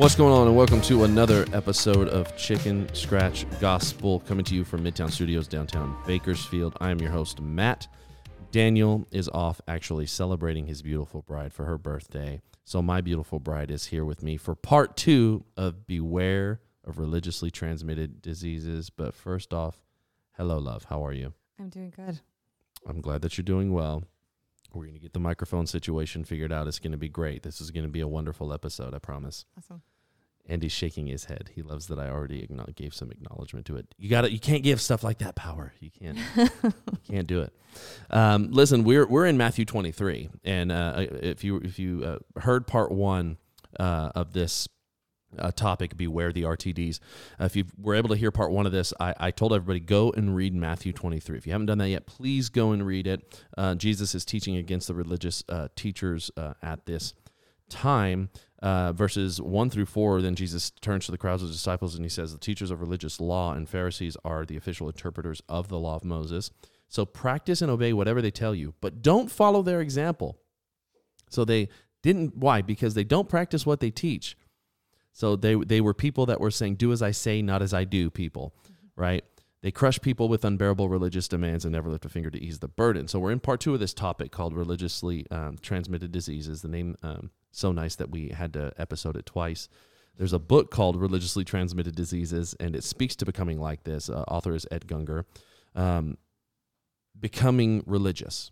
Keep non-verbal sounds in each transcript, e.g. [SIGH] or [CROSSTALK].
What's going on, and welcome to another episode of Chicken Scratch Gospel coming to you from Midtown Studios, downtown Bakersfield. I am your host, Matt. Daniel is off actually celebrating his beautiful bride for her birthday. So, my beautiful bride is here with me for part two of Beware of Religiously Transmitted Diseases. But first off, hello, love. How are you? I'm doing good. I'm glad that you're doing well. We're going to get the microphone situation figured out. It's going to be great. This is going to be a wonderful episode, I promise. Awesome. Andy's shaking his head. He loves that I already acknow- gave some acknowledgement to it. You got to You can't give stuff like that power. You can't. [LAUGHS] you can't do it. Um, listen, we're we're in Matthew 23, and uh, if you if you uh, heard part one uh, of this uh, topic, beware the RTDs. Uh, if you were able to hear part one of this, I, I told everybody go and read Matthew 23. If you haven't done that yet, please go and read it. Uh, Jesus is teaching against the religious uh, teachers uh, at this time. Uh, verses 1 through 4, then Jesus turns to the crowds of disciples and he says, The teachers of religious law and Pharisees are the official interpreters of the law of Moses. So practice and obey whatever they tell you, but don't follow their example. So they didn't, why? Because they don't practice what they teach. So they they were people that were saying, "Do as I say, not as I do." People, right? They crush people with unbearable religious demands and never lift a finger to ease the burden. So we're in part two of this topic called religiously um, transmitted diseases. The name um, so nice that we had to episode it twice. There's a book called Religiously Transmitted Diseases, and it speaks to becoming like this. Uh, author is Ed Gungor. Um, becoming religious.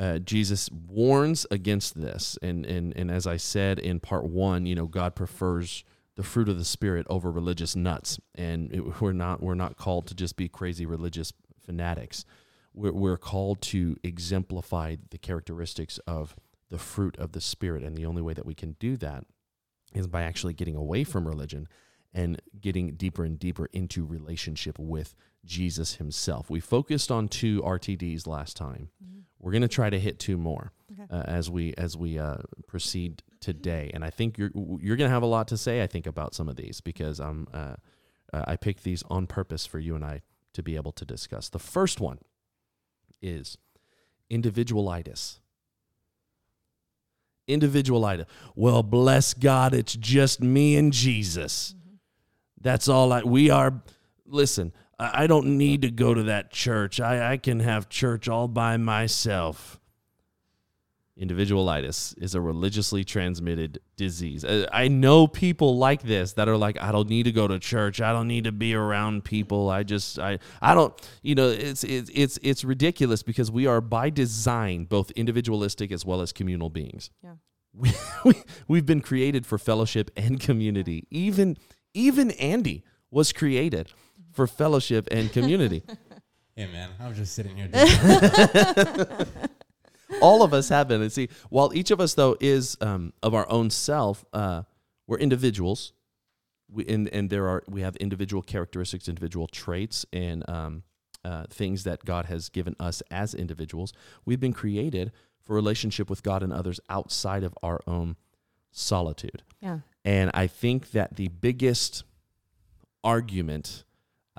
Uh, Jesus warns against this, and and and as I said in part one, you know, God prefers the fruit of the spirit over religious nuts, and it, we're not we're not called to just be crazy religious fanatics. We're, we're called to exemplify the characteristics of the fruit of the spirit, and the only way that we can do that is by actually getting away from religion and getting deeper and deeper into relationship with Jesus himself. We focused on two RTDs last time. Mm-hmm. We're going to try to hit two more Okay. uh, as we as we uh, proceed today, and I think you're you're going to have a lot to say. I think about some of these because I'm uh, uh, I picked these on purpose for you and I to be able to discuss. The first one is individualitis. Individualitis. Well, bless God, it's just me and Jesus. That's all I. We are. Listen, I, I don't need to go to that church. I, I can have church all by myself. Individualitis is a religiously transmitted disease. Uh, I know people like this that are like, I don't need to go to church. I don't need to be around people. I just, I, I don't, you know, it's, it's, it's, it's ridiculous because we are by design both individualistic as well as communal beings. Yeah. [LAUGHS] We, we, we've been created for fellowship and community. Even, even Andy was created for fellowship and community. [LAUGHS] Hey man, I was just sitting here. [LAUGHS] All of us have been. And see, while each of us though is um, of our own self, uh, we're individuals. We and, and there are we have individual characteristics, individual traits, and um, uh, things that God has given us as individuals. We've been created for relationship with God and others outside of our own solitude. Yeah. And I think that the biggest argument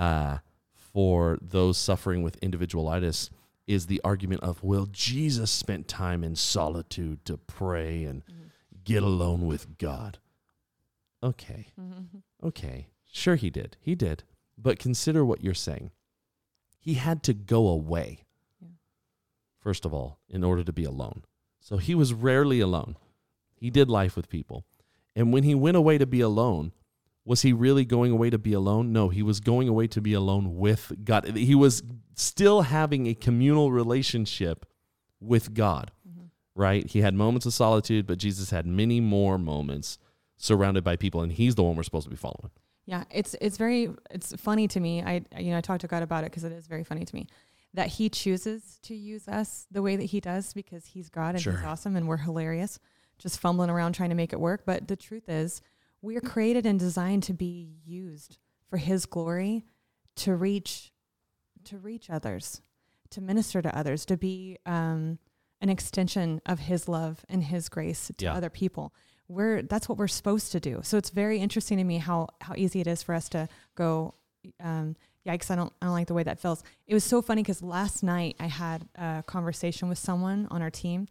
uh, for those suffering with individualitis is the argument of, well, Jesus spent time in solitude to pray and get alone with God. Okay, Mm-hmm. okay. Sure, he did. He did. But consider what you're saying. He had to go away, Yeah. first of all, in order to be alone. So he was rarely alone. He did life with people. And when he went away to be alone, was he really going away to be alone? No, he was going away to be alone with God. He was still having a communal relationship with God, Mm-hmm. right? He had moments of solitude, but Jesus had many more moments surrounded by people, and he's the one we're supposed to be following. Yeah, it's it's very it's funny to me. I you know I talked to God about it because it is very funny to me that He chooses to use us the way that He does because He's God and Sure. He's awesome and we're hilarious, just fumbling around trying to make it work. But the truth is, we are created and designed to be used for His glory, to reach to reach others, to minister to others, to be um, an extension of His love and His grace to Yeah. other people. We're that's what we're supposed to do. So it's very interesting to me how how easy it is for us to go. Um, yikes! I don't I don't like the way that feels. It was so funny because last night I had a conversation with someone on our team,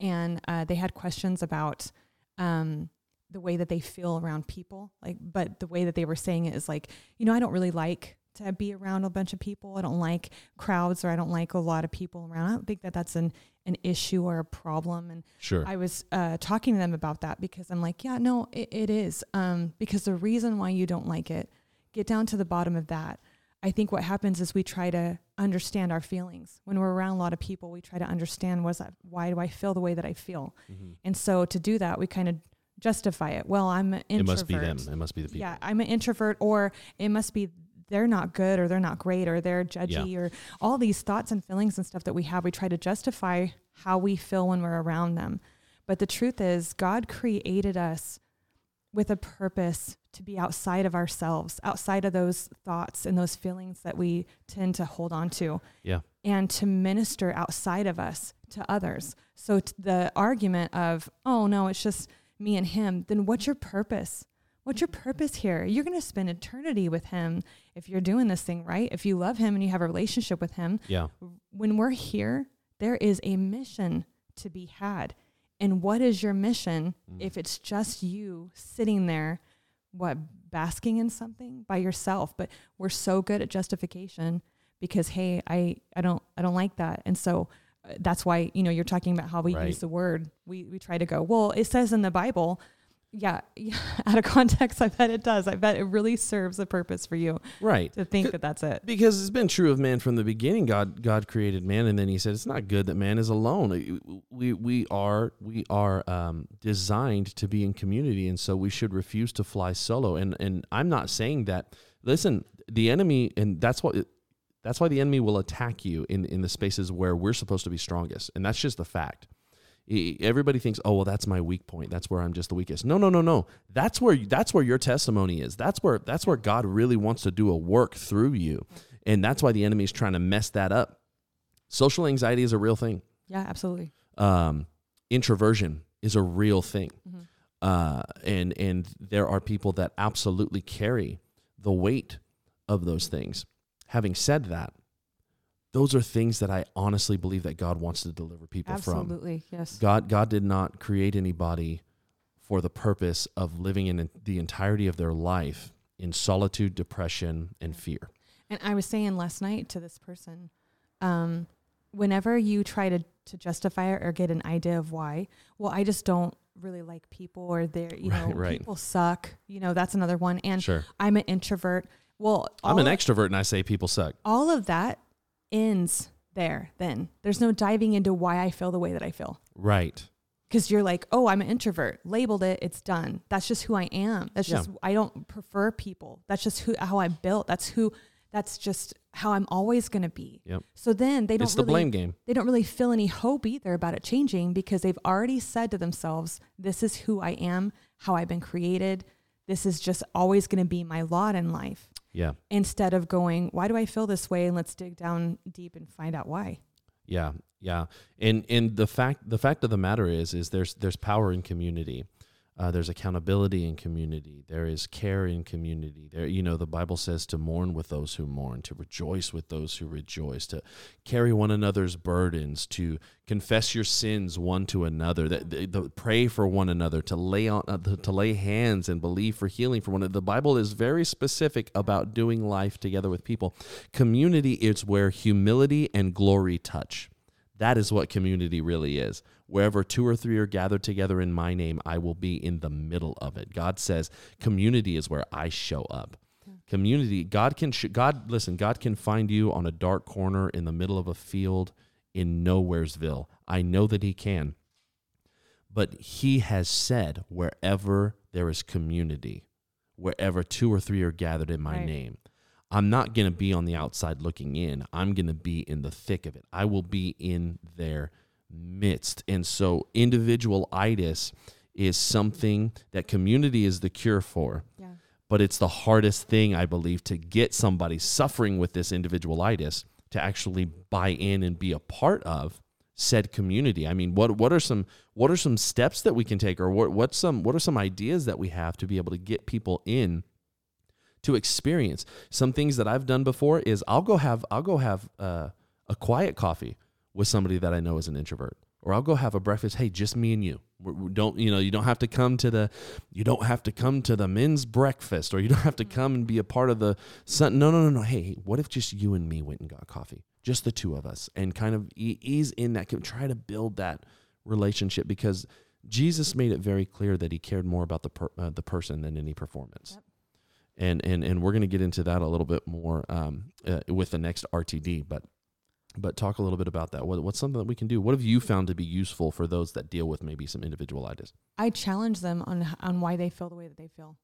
and uh, they had questions about um, the way that they feel around people. Like, but the way that they were saying it is like, you know, I don't really like to be around a bunch of people. I don't like crowds or I don't like a lot of people around. I don't think that that's an an issue or a problem. And Sure. I was uh, talking to them about that because I'm like, yeah, no, it, it is. Um, because the reason why you don't like it, get down to the bottom of that. I think what happens is we try to understand our feelings. When we're around a lot of people, we try to understand what's that, why do I feel the way that I feel? Mhm. And so to do that, we kind of justify it. Well, I'm an introvert. It must be them. It must be the people. Yeah, I'm an introvert, or it must be they're not good, or they're not great, or they're judgy, or all these thoughts and feelings and stuff that we have. We try to justify how we feel when we're around them. But the truth is, God created us with a purpose to be outside of ourselves, outside of those thoughts and those feelings that we tend to hold on to. Yeah. And to minister outside of us to others. So t- the argument of, oh no, it's just me and him, then what's your purpose? What's your purpose here? You're going to spend eternity with him if you're doing this thing right. If you love him and you have a relationship with him, Yeah. when we're here, there is a mission to be had. And what is your mission Mm. if it's just you sitting there, what, basking in something by yourself? But we're so good at justification because, hey, I, I don't, I don't like that. And so that's why, you know, you're talking about how we Right. use the word. We, we try to go, well, it says in the Bible, yeah, [LAUGHS] yeah, out of context, I bet it does. I bet it really serves a purpose for you Right. to think that that's it. Because it's been true of man from the beginning. God God created man, and then He said it's not good that man is alone. We we are we are um, designed to be in community, and so we should refuse to fly solo. And and I'm not saying that. Listen, the enemy, and that's what. That's why the enemy will attack you in, in the spaces where we're supposed to be strongest, and that's just the fact. Everybody thinks, "Oh, well, that's my weak point. That's where I'm just the weakest." No, no, no, no. That's where that's where your testimony is. That's where that's where God really wants to do a work through you, and that's why the enemy is trying to mess that up. Social anxiety is a real thing. Yeah, absolutely. Um, introversion is a real thing, Mhm. uh, and and there are people that absolutely carry the weight of those things. Having said that, those are things that I honestly believe that God wants to deliver people from. Absolutely. Yes. God God did not create anybody for the purpose of living in the entirety of their life in solitude, depression, and fear. And I was saying last night to this person, um, whenever you try to, to justify it or get an idea of why, well, I just don't really like people or they're, you [LAUGHS] Right, know, right. people suck. You know, that's another one. And Sure. I'm an introvert. Well, I'm an extrovert and I say people suck. All of that ends there then. There's no diving into why I feel the way that I feel. Right. Because you're like, oh, I'm an introvert. Labeled it. It's done. That's just who I am. That's Yeah. just I don't prefer people. That's just who how I'm built. That's who. That's just how I'm always going to be. Yep. So then they don't It's the really blame game. they don't really feel any hope either about it changing because they've already said to themselves, "This is who I am. How I've been created. This is just always going to be my lot in life." Yeah. Instead of going, "Why do I feel this way?" and let's dig down deep and find out why. Yeah. Yeah. And and the fact the fact of the matter is is there's there's power in community. Uh, there's accountability in community. There is care in community. There, you know, the Bible says to mourn with those who mourn, to rejoice with those who rejoice, to carry one another's burdens, to confess your sins one to another, that the, the, pray for one another, to lay on, uh, to, lay hands and believe for healing for one another. The Bible is very specific about doing life together with people. Community is where humility and glory touch. That is what community really is. Wherever two or three are gathered together in my name, I will be in the middle of it. God says community is where I show up. Community, God can, sh- God, listen, God can find you on a dark corner in the middle of a field in Nowheresville. I know that He can. But He has said, wherever there is community, wherever two or three are gathered in my Right. name, I'm not going to be on the outside looking in. I'm going to be in the thick of it. I will be in their midst. And so, individualitis is something that community is the cure for. Yeah. But it's the hardest thing, I believe, to get somebody suffering with this individualitis to actually buy in and be a part of said community. I mean, what what are some what are some steps that we can take, or what what's some what are some ideas that we have to be able to get people in to experience some things that I've done before is I'll go have I'll go have uh, a quiet coffee with somebody that I know is an introvert or I'll go have a breakfast. Hey, just me and you. We don't you know you don't have to come to the you don't have to come to the men's breakfast or you don't have to come and be a part of the sun. No, no, no, no. Hey, what if just you and me went and got coffee, just the two of us, and kind of ease in that, try to build that relationship because Jesus made it very clear that he cared more about the per, uh, the person than any performance. Yep. And, and and we're going to get into that a little bit more um, uh, with the next RTD, but but talk a little bit about that. What, what's something that we can do? What have you found to be useful for those that deal with maybe some individualitis? I challenge them on on why they feel the way that they feel,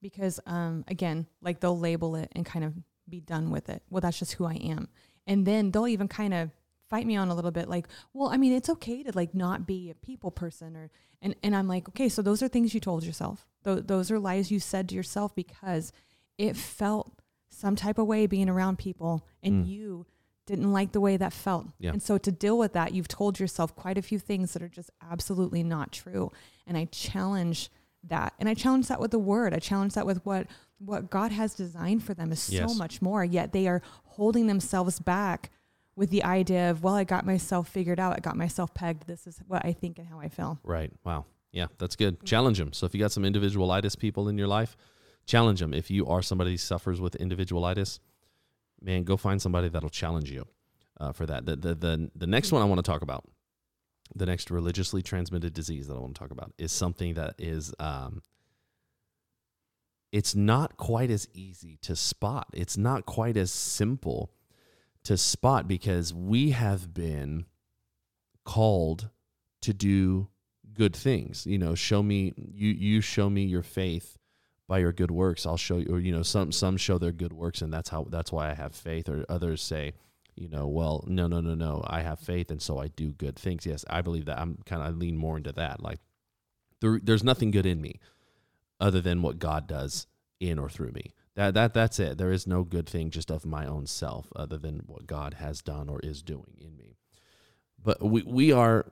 because um, again, like they'll label it and kind of be done with it. Well, that's just who I am, and then they'll even kind of fight me on a little bit, like, well, I mean, it's okay to like not be a people person, or and and I'm like, okay, so those are things you told yourself. Th- those are lies you said to yourself because it felt some type of way being around people, and Mm. you didn't like the way that felt. Yeah. And so to deal with that, you've told yourself quite a few things that are just absolutely not true. And I challenge that. And I challenge that with the word. I challenge that with what what God has designed for them is so Yes. much more. Yet they are holding themselves back with the idea of, well, I got myself figured out. I got myself pegged. This is what I think and how I feel. Right. Wow. Yeah, that's good. Challenge them. So if you got some individualitis people in your life, challenge them. If you are somebody who suffers with individualitis, man, go find somebody that'll challenge you uh, for that. The, the the the next one I want to talk about, the next religiously transmitted disease that I want to talk about is something that is um, it's not quite as easy to spot. It's not quite as simple to spot because we have been called to do good things. You know, show me you you show me your faith by your good works. I'll show you or you know some some show their good works and that's how that's why I have faith or others say, you know, well, no no no no, I have faith and so I do good things. Yes, I believe that. I'm kind of lean more into that. Like there, there's nothing good in me other than what God does in or through me. That that that's it. There is no good thing just of my own self other than what God has done or is doing in me. But we we are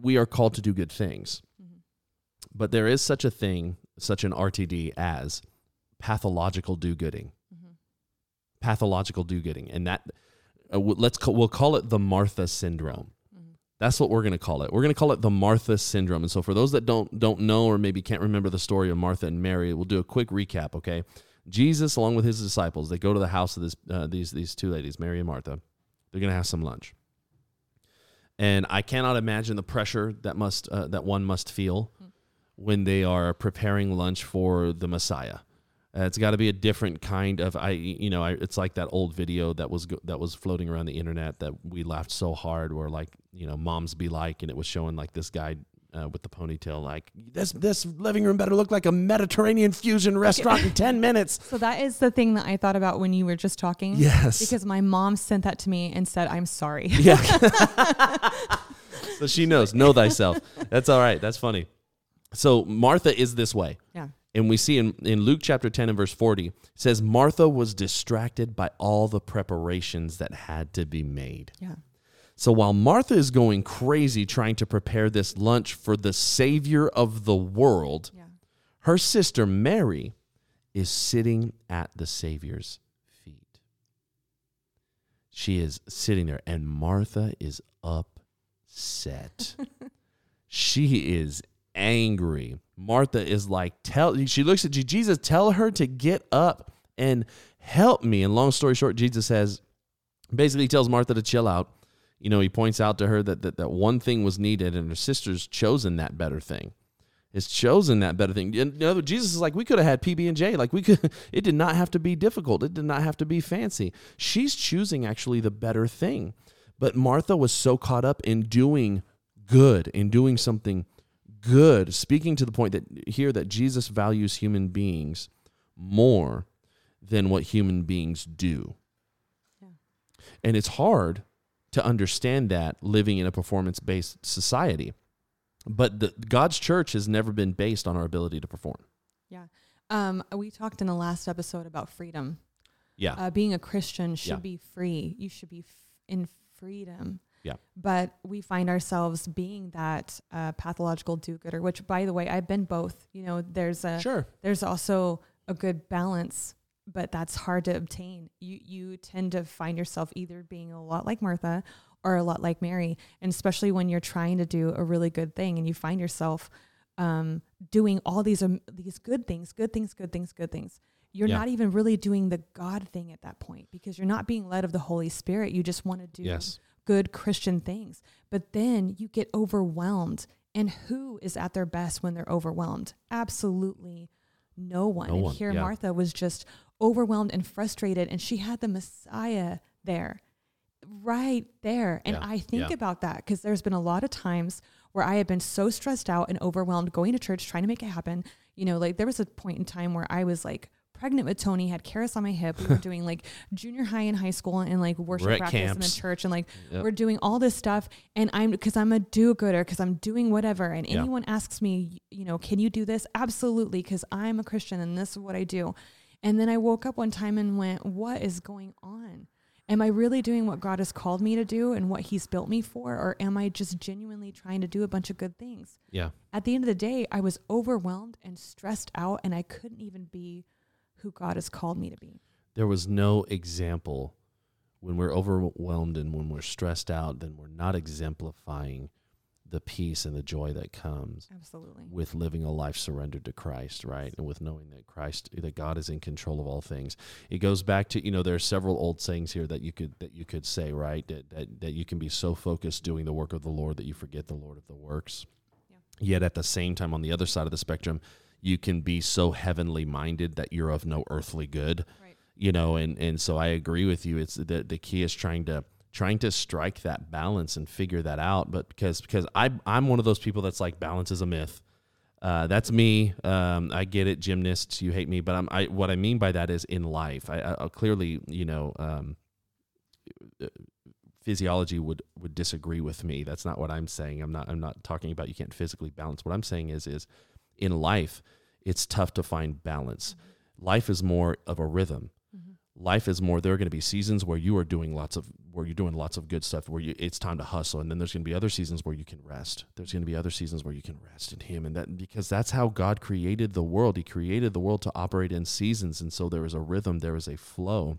we are called to do good things. Mhm. But there is such a thing, such an RTD as pathological do-gooding. Mhm. Pathological do-gooding, and that uh, let's call, we'll call it the Martha syndrome. Mhm. That's what we're going to call it. We're going to call it the Martha syndrome. And so for those that don't don't know or maybe can't remember the story of Martha and Mary, we'll do a quick recap, okay? Jesus along with his disciples, they go to the house of this uh, these these two ladies, Mary and Martha. They're going to have some lunch. And I cannot imagine the pressure that must uh, that one must feel when they are preparing lunch for the Messiah. Uh, it's got to be a different kind of I you know I, it's like that old video that was go, that was floating around the internet that we laughed so hard where like you know moms be like and it was showing like this guy uh, with the ponytail like this this living room better look like a Mediterranean fusion restaurant in 10 minutes. [LAUGHS] So that is the thing that I thought about when you were just talking. Yes. Because my mom sent that to me and said, I'm sorry. [LAUGHS] Yeah. [LAUGHS] so she knows, know thyself. That's all right. That's funny. So Martha is this way. Yeah. And we see in, in Luke chapter 10 and verse 40, it says, Martha was distracted by all the preparations that had to be made. Yeah. So while Martha is going crazy trying to prepare this lunch for the Savior of the world, Yeah. her sister Mary is sitting at the Savior's feet. She is sitting there, and Martha is upset. [LAUGHS] she is angry. Martha is like, tell she looks at Je- Jesus, tell her to get up and help me. And long story short, Jesus says, basically tells Martha to chill out. You know, he points out to her that, that that one thing was needed, and her sister's chosen that better thing. Has chosen that better thing. And, you know, Jesus is like, we could have had PB and J. Like we could. [LAUGHS] It did not have to be difficult. It did not have to be fancy. She's choosing actually the better thing. But Martha was so caught up in doing good, in doing something good, speaking to the point that here that Jesus values human beings more than what human beings do. Yeah. And it's hard to understand that living in a performance based society. But the, God's church has never been based on our ability to perform. Yeah. Um, we talked in the last episode about freedom. Yeah. Uh, being a Christian should Yeah. be free. You should be f- in freedom. Yeah. But we find ourselves being that uh, pathological do-gooder, which, by the way, I've been both. You know, there's a sure. there's also a good balance, but that's hard to obtain. You you tend to find yourself either being a lot like Martha or a lot like Mary, and especially when you're trying to do a really good thing and you find yourself um, doing all these um, these good things, good things, good things, good things. You're Yeah. not even really doing the God thing at that point because you're not being led of the Holy Spirit. You just want to do Yes. good Christian things. But then you get overwhelmed. And who is at their best when they're overwhelmed? Absolutely no one. No and one, here yeah. Martha was just overwhelmed and frustrated, and she had the Messiah there, right there. And Yeah, I think yeah. about that because there's been a lot of times where I have been so stressed out and overwhelmed going to church, trying to make it happen. You know, like there was a point in time where I was like, Pregnant with Tony, had Karis on my hip. We were [LAUGHS] doing like junior high and high school and like worship practice in the church and like Yep. we're doing all this stuff and i'm because i'm a do-gooder because i'm doing whatever and Yeah. anyone asks me you know can you do this absolutely because i'm a christian and this is what i do and then i woke up one time and went what is going on am i really doing what god has called me to do and what he's built me for or am i just genuinely trying to do a bunch of good things Yeah. at the end of the day i was overwhelmed and stressed out and i couldn't even be who god has called me to be There was no example when we're overwhelmed and when we're stressed out, then we're not exemplifying the peace and the joy that comes absolutely with living a life surrendered to Christ, right? And with knowing that Christ, that God is in control of all things. It goes back to, you know, there are several old sayings here that you could that you could say, right? That that, that you can be so focused doing the work of the Lord that you forget the Lord of the works. Yeah. Yet at the same time, on the other side of the spectrum, you can be so heavenly minded that you're of no earthly good right you know and and so i agree with you it's the the key is trying to trying to strike that balance and figure that out but because because i i'm one of those people that's like balance is a myth uh, that's me. Um, I get it, gymnasts. You hate me, but I'm. I what I mean by that is in life. I, I I clearly, you know, um, uh, physiology would would disagree with me. That's not what I'm saying. I'm not. I'm not talking about you can't physically balance. What I'm saying is is in life, it's tough to find balance. Mm-hmm. Life is more of a rhythm. Mm-hmm. Life is more there are going to be seasons where you are doing lots of where you're doing lots of good stuff where you it's time to hustle and then there's going to be other seasons where you can rest. There's going to be other seasons where you can rest in him and that because that's how god created the world. He created the world to operate in seasons and so there is a rhythm there is a flow.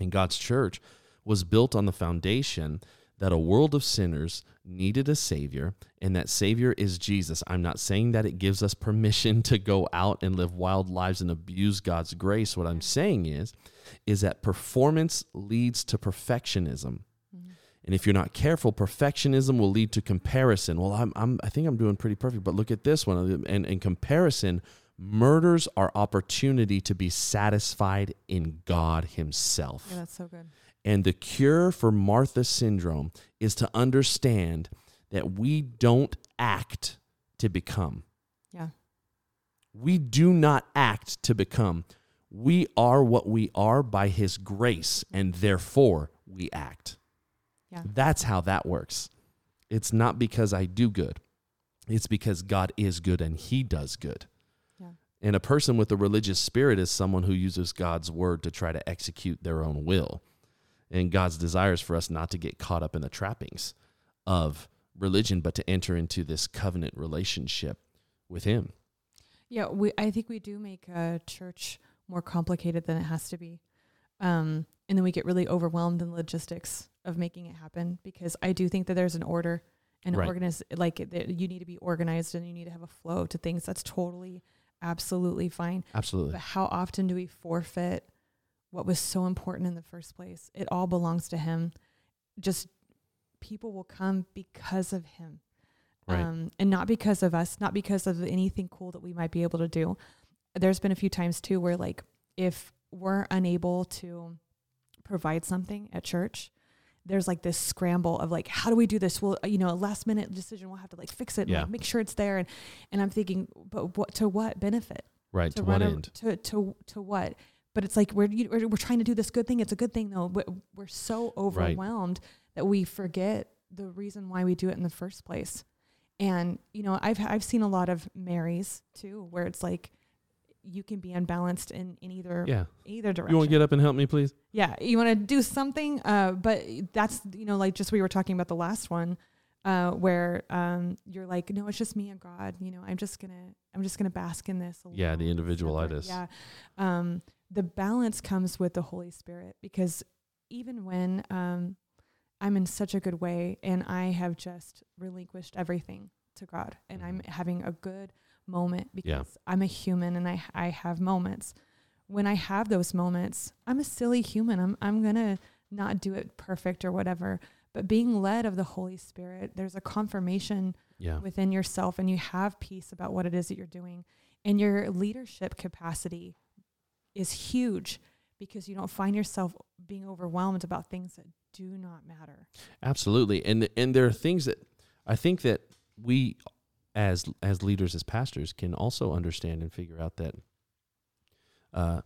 And god's church was built on the foundation that a world of sinners needed a savior and that savior is Jesus. I'm not saying that it gives us permission to go out and live wild lives and abuse God's grace. What I'm saying is is that performance leads to perfectionism. And if you're not careful, perfectionism will lead to comparison. Well, I'm, I'm I think I'm doing pretty perfect, but look at this one. And, and comparison murders our opportunity to be satisfied in God Himself. yeah that's so good And the cure for Martha syndrome is to understand that we don't act to become. yeah We do not act to become. We are what we are by His grace, and therefore we act. Yeah. That's how that works. It's not because I do good, it's because God is good and He does good. Yeah. And a person with a religious spirit is someone who uses God's word to try to execute their own will. And God's desires for us not to get caught up in the trappings of religion, but to enter into this covenant relationship with Him. Yeah, we I think we do make a church more complicated than it has to be. Um, and then we get really overwhelmed in logistics of making it happen because I do think that there's an order and Right. organize like that you need to be organized and you need to have a flow to things. That's totally absolutely fine. Absolutely. But how often do we forfeit what was so important in the first place? It all belongs to him. Just people will come because of him. Right. Um, and not because of us, not because of anything cool that we might be able to do. There's been a few times too where like if we're unable to provide something at church, there's like this scramble of like, how do we do this? Well, you know, a last minute decision, we'll have to like fix it and Yeah. like, make sure it's there. And, and I'm thinking, but what, to what benefit? right. To, run what a- end? To, to, to what? But it's like, we're, you, we're, we're trying to do this good thing. It's a good thing though. But we're so overwhelmed that we forget the reason why we do it in the first place. And, you know, I've, I've seen a lot of Marys too, where it's like, you can be unbalanced in, in either, Yeah. either direction. You want to get up and help me, please? Yeah, you want to do something, uh, but that's you know like just we were talking about the last one, uh, where um, you're like, no, it's just me and God. You know, I'm just gonna I'm just gonna bask in this. Yeah, the individualitis. separate. Yeah, um, the balance comes with the Holy Spirit because even when um, I'm in such a good way and I have just relinquished everything to God and I'm Mhm. having a good moment because Yeah. I'm a human and I I have moments. When I have those moments, I'm a silly human. I'm I'm going to not do it perfect or whatever, but being led of the Holy Spirit, there's a confirmation Yeah. within yourself and you have peace about what it is that you're doing. And your leadership capacity is huge because you don't find yourself being overwhelmed about things that do not matter. Absolutely. And and there are things that I think that we as as leaders as pastors can also understand and figure out that uh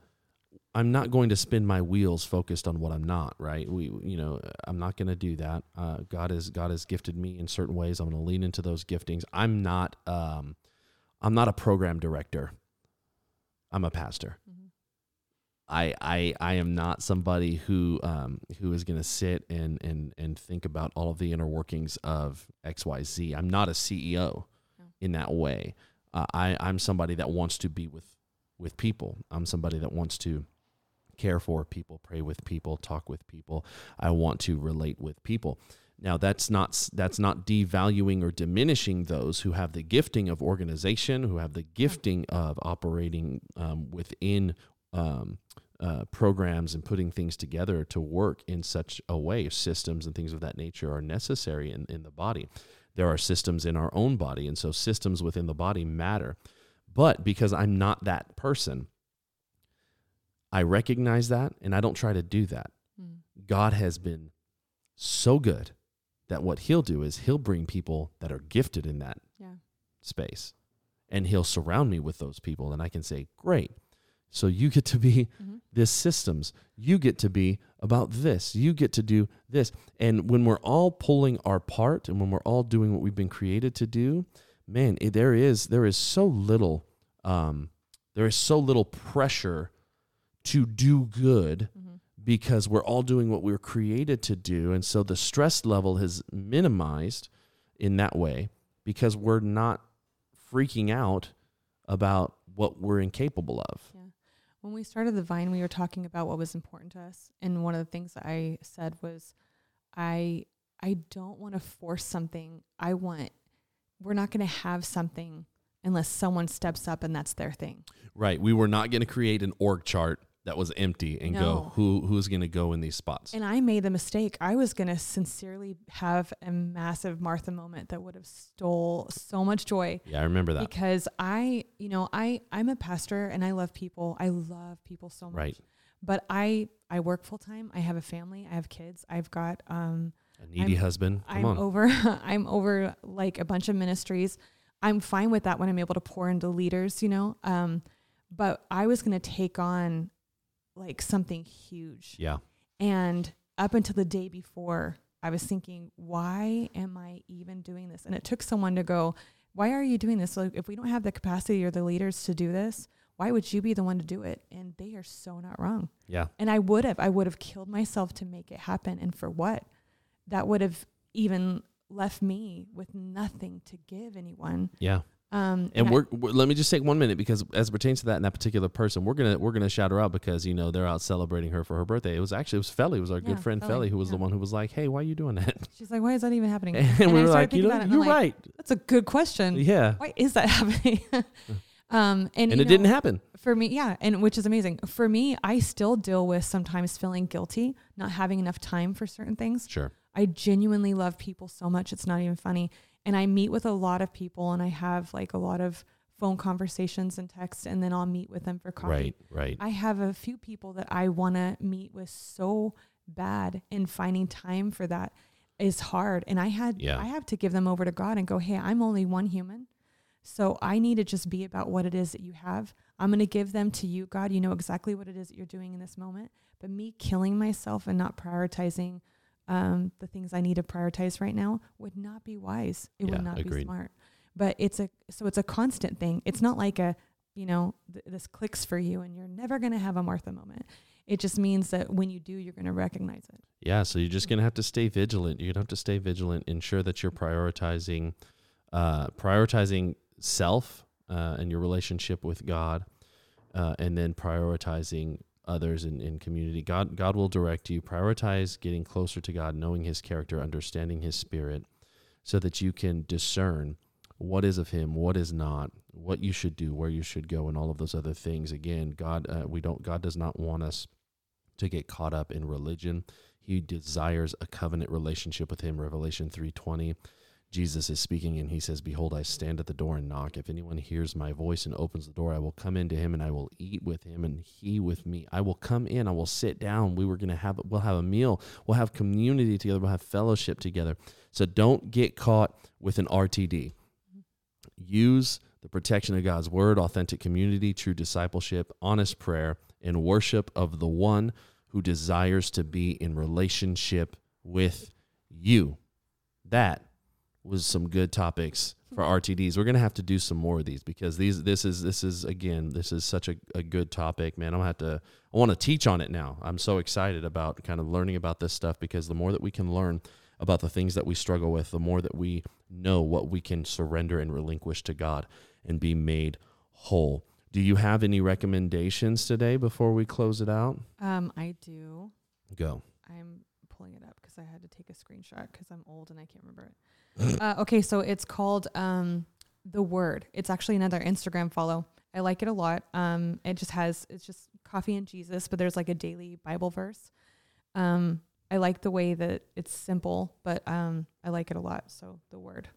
I'm not going to spin my wheels focused on what I'm not, right? We you know, I'm not going to do that. Uh God has God has gifted me in certain ways. I'm going to lean into those giftings. I'm not um I'm not a program director. I'm a pastor. I, I I am not somebody who um, who is going to sit and, and and think about all of the inner workings of X Y Z. I'm not a CEO in that way. Uh, I I'm somebody that wants to be with with people. I'm somebody that wants to care for people, pray with people, talk with people. I want to relate with people. Now that's not that's not devaluing or diminishing those who have the gifting of organization, who have the gifting of operating um, within um, uh, programs and putting things together to work in such a way. Systems and things of that nature are necessary in, in the body. There are systems in our own body, and so systems within the body matter. But because I'm not that person, I recognize that and I don't try to do that. God has been so good that what he'll do is he'll bring people that are gifted in that Yeah. space and he'll surround me with those people and I can say, "Great. So you get to be Mm-hmm. [LAUGHS] this systems. You get to be about this. You get to do this. And when we're all pulling our part and when we're all doing what we've been created to do, man, it, there is there is so little um, there is so little pressure to do good Mm-hmm. because we're all doing what we are created to do. And so the stress level has minimized in that way because we're not freaking out about what we're incapable of. Yeah. When we started the vine, we were talking about what was important to us, and one of the things that I said was, I I don't want to force something. I want we're not going to have something unless someone steps up and that's their thing. Right. We were not going to create an org chart that was empty and No. go who who's going to go in these spots. And I made the mistake. I was going to sincerely have a massive Martha moment that would have stole so much joy yeah, I remember that. because I, you know, I I'm a pastor and I love people. I love people so much. Right. But I I work full time. I have a family. I have kids. I've got um A needy I'm- husband. Come I'm on. over [LAUGHS] I'm over like a bunch of ministries. I'm fine with that when I'm able to pour into leaders, you know. Um but I was going to take on like something huge. yeah. And up until the day before, I was thinking, why am I even doing this? And it took someone to go, why are you doing this? Like, if we don't have the capacity or the leaders to do this, why would you be the one to do it? And they are so not wrong. Yeah. And I would have, I would have killed myself to make it happen. And for what? That would have even left me with nothing to give anyone. Yeah. Um, And we're, we're let me just take one minute because as it pertains to that and that particular person, we're gonna we're gonna shout her out because you know they're out celebrating her for her birthday. It was actually it was Felly, it was our Yeah, good friend Felly, who was the one who was like, Hey, why are you doing that? [LAUGHS] she's like, why is that even happening? [LAUGHS] And, I we were like, you know, and you're like, right. That's a good question. Yeah. Why is that [LAUGHS] happening? um, and And it didn't happen. for me. Yeah, and which is amazing for me. I still deal with sometimes feeling guilty, not having enough time for certain things. Sure. I genuinely love people so much; it's not even funny. And I meet with a lot of people, and I have like a lot of phone conversations and text, and then I'll meet with them for coffee. Right, right. I have a few people that I want to meet with so bad, and finding time for that is hard. And I had, Yeah. I have to give them over to God and go, hey, I'm only one human. So I need to just be about what it is that you have. I'm going to give them to you, God. You know exactly what it is that you're doing in this moment. But me killing myself and not prioritizing um, the things I need to prioritize right now would not be wise. It Yeah, would not be smart. But it's a so it's a constant thing. It's not like a you know th- this clicks for you and you're never going to have a Martha moment. It just means that when you do, you're going to recognize it. Yeah, so you're just gonna have to stay vigilant. You're gonna have to stay vigilant, ensure that you're prioritizing, uh, prioritizing self uh, and your relationship with God, uh, and then prioritizing others in, in community. God God will direct you. Prioritize getting closer to God, knowing His character, understanding His Spirit, so that you can discern what is of Him, what is not, what you should do, where you should go, and all of those other things. Again, God uh, we don't God does not want us to get caught up in religion. He desires a covenant relationship with Him. Revelation three twenty. Jesus is speaking and he says, Behold, I stand at the door and knock. If anyone hears my voice and opens the door, I will come into him and I will eat with him and he with me. I will come in, I will sit down. We were to have, we'll have a meal, we'll have community together, we'll have fellowship together. So don't get caught with an RTD. Use the protection of God's word, authentic community, true discipleship, honest prayer, and worship of the one who desires to be in relationship with you. That was some good topics for RTDs. We're gonna have to do some more of these because these this is this is again this is such a, a good topic, man. I'm gonna have to I want to teach on it now. I'm so excited about kind of learning about this stuff because the more that we can learn about the things that we struggle with, the more that we know what we can surrender and relinquish to God and be made whole. Do you have any recommendations today before we close it out? Um, I do. Go. I'm pulling it up because I had to take a screenshot because I'm old and I can't remember it. Uh, okay, so it's called um, the Word. It's actually another Instagram follow. I like it a lot. Um, it just has it's just coffee and Jesus, but there's like a daily Bible verse. Um, I like the way that it's simple, but um, I like it a lot. So the Word,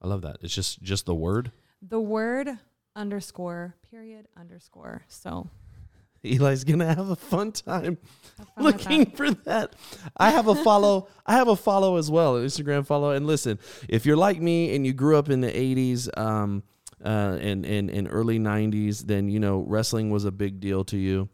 I love that. It's just just the word. the Word underscore period underscore. So [LAUGHS] Eli's gonna have a fun time have fun looking that. for that. I have a follow. I have a follow as well, an Instagram follow. And listen, if you're like me and you grew up in the '80s um, uh, and, and and early '90s, then you know wrestling was a big deal to you.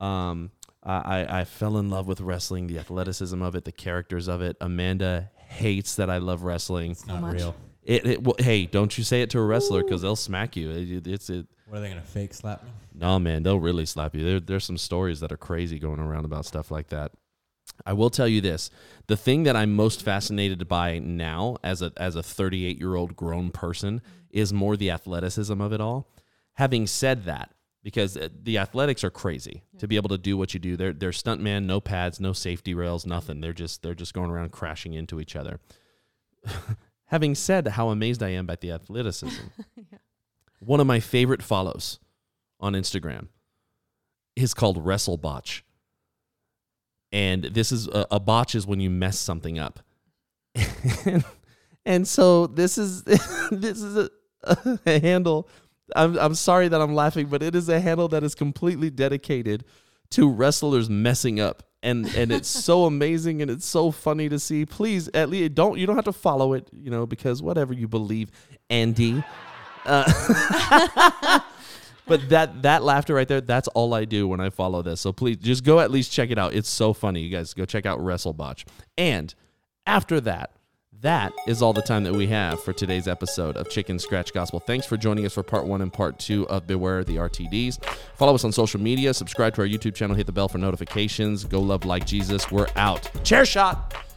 Um, I, I I fell in love with wrestling, the athleticism of it, the characters of it. Amanda hates that I love wrestling. It's not much. real. It, it well, hey, don't you say it to a wrestler because they'll smack you. It, it's it. What are they gonna fake slap me? No, man, they'll really slap you. There, there's some stories that are crazy going around about stuff like that. I will tell you this: the thing that I'm most fascinated by now, as a as a 38 year old grown person, is more the athleticism of it all. Having said that, because uh, the athletics are crazy to be able to do what you do. They're they're stuntman, no pads, no safety rails, nothing. They're just they're just going around crashing into each other. [LAUGHS] Having said how amazed I am by the athleticism, [LAUGHS] one of my favorite follows on Instagram is called WrestleBotch. And this is a, a botch is when you mess something up. and, [LAUGHS] and so this is [LAUGHS] this is a, [LAUGHS] a handle. I'm I'm sorry that I'm laughing, but it is a handle that is completely dedicated to wrestlers messing up. And and it's so amazing and it's so funny to see. Please, at least don't you don't have to follow it, you know, because whatever you believe, Andy. Uh, but that that laughter right there, that's all I do when I follow this. So please just go at least check it out. It's so funny. You guys go check out WrestleBotch. And after that, that is all the time that we have for today's episode of Chicken Scratch Gospel. Thanks for joining us for part one and part two of Beware the RTDs. Follow us on social media, subscribe to our YouTube channel, hit the bell for notifications. Go love like Jesus. We're out. Chair shot.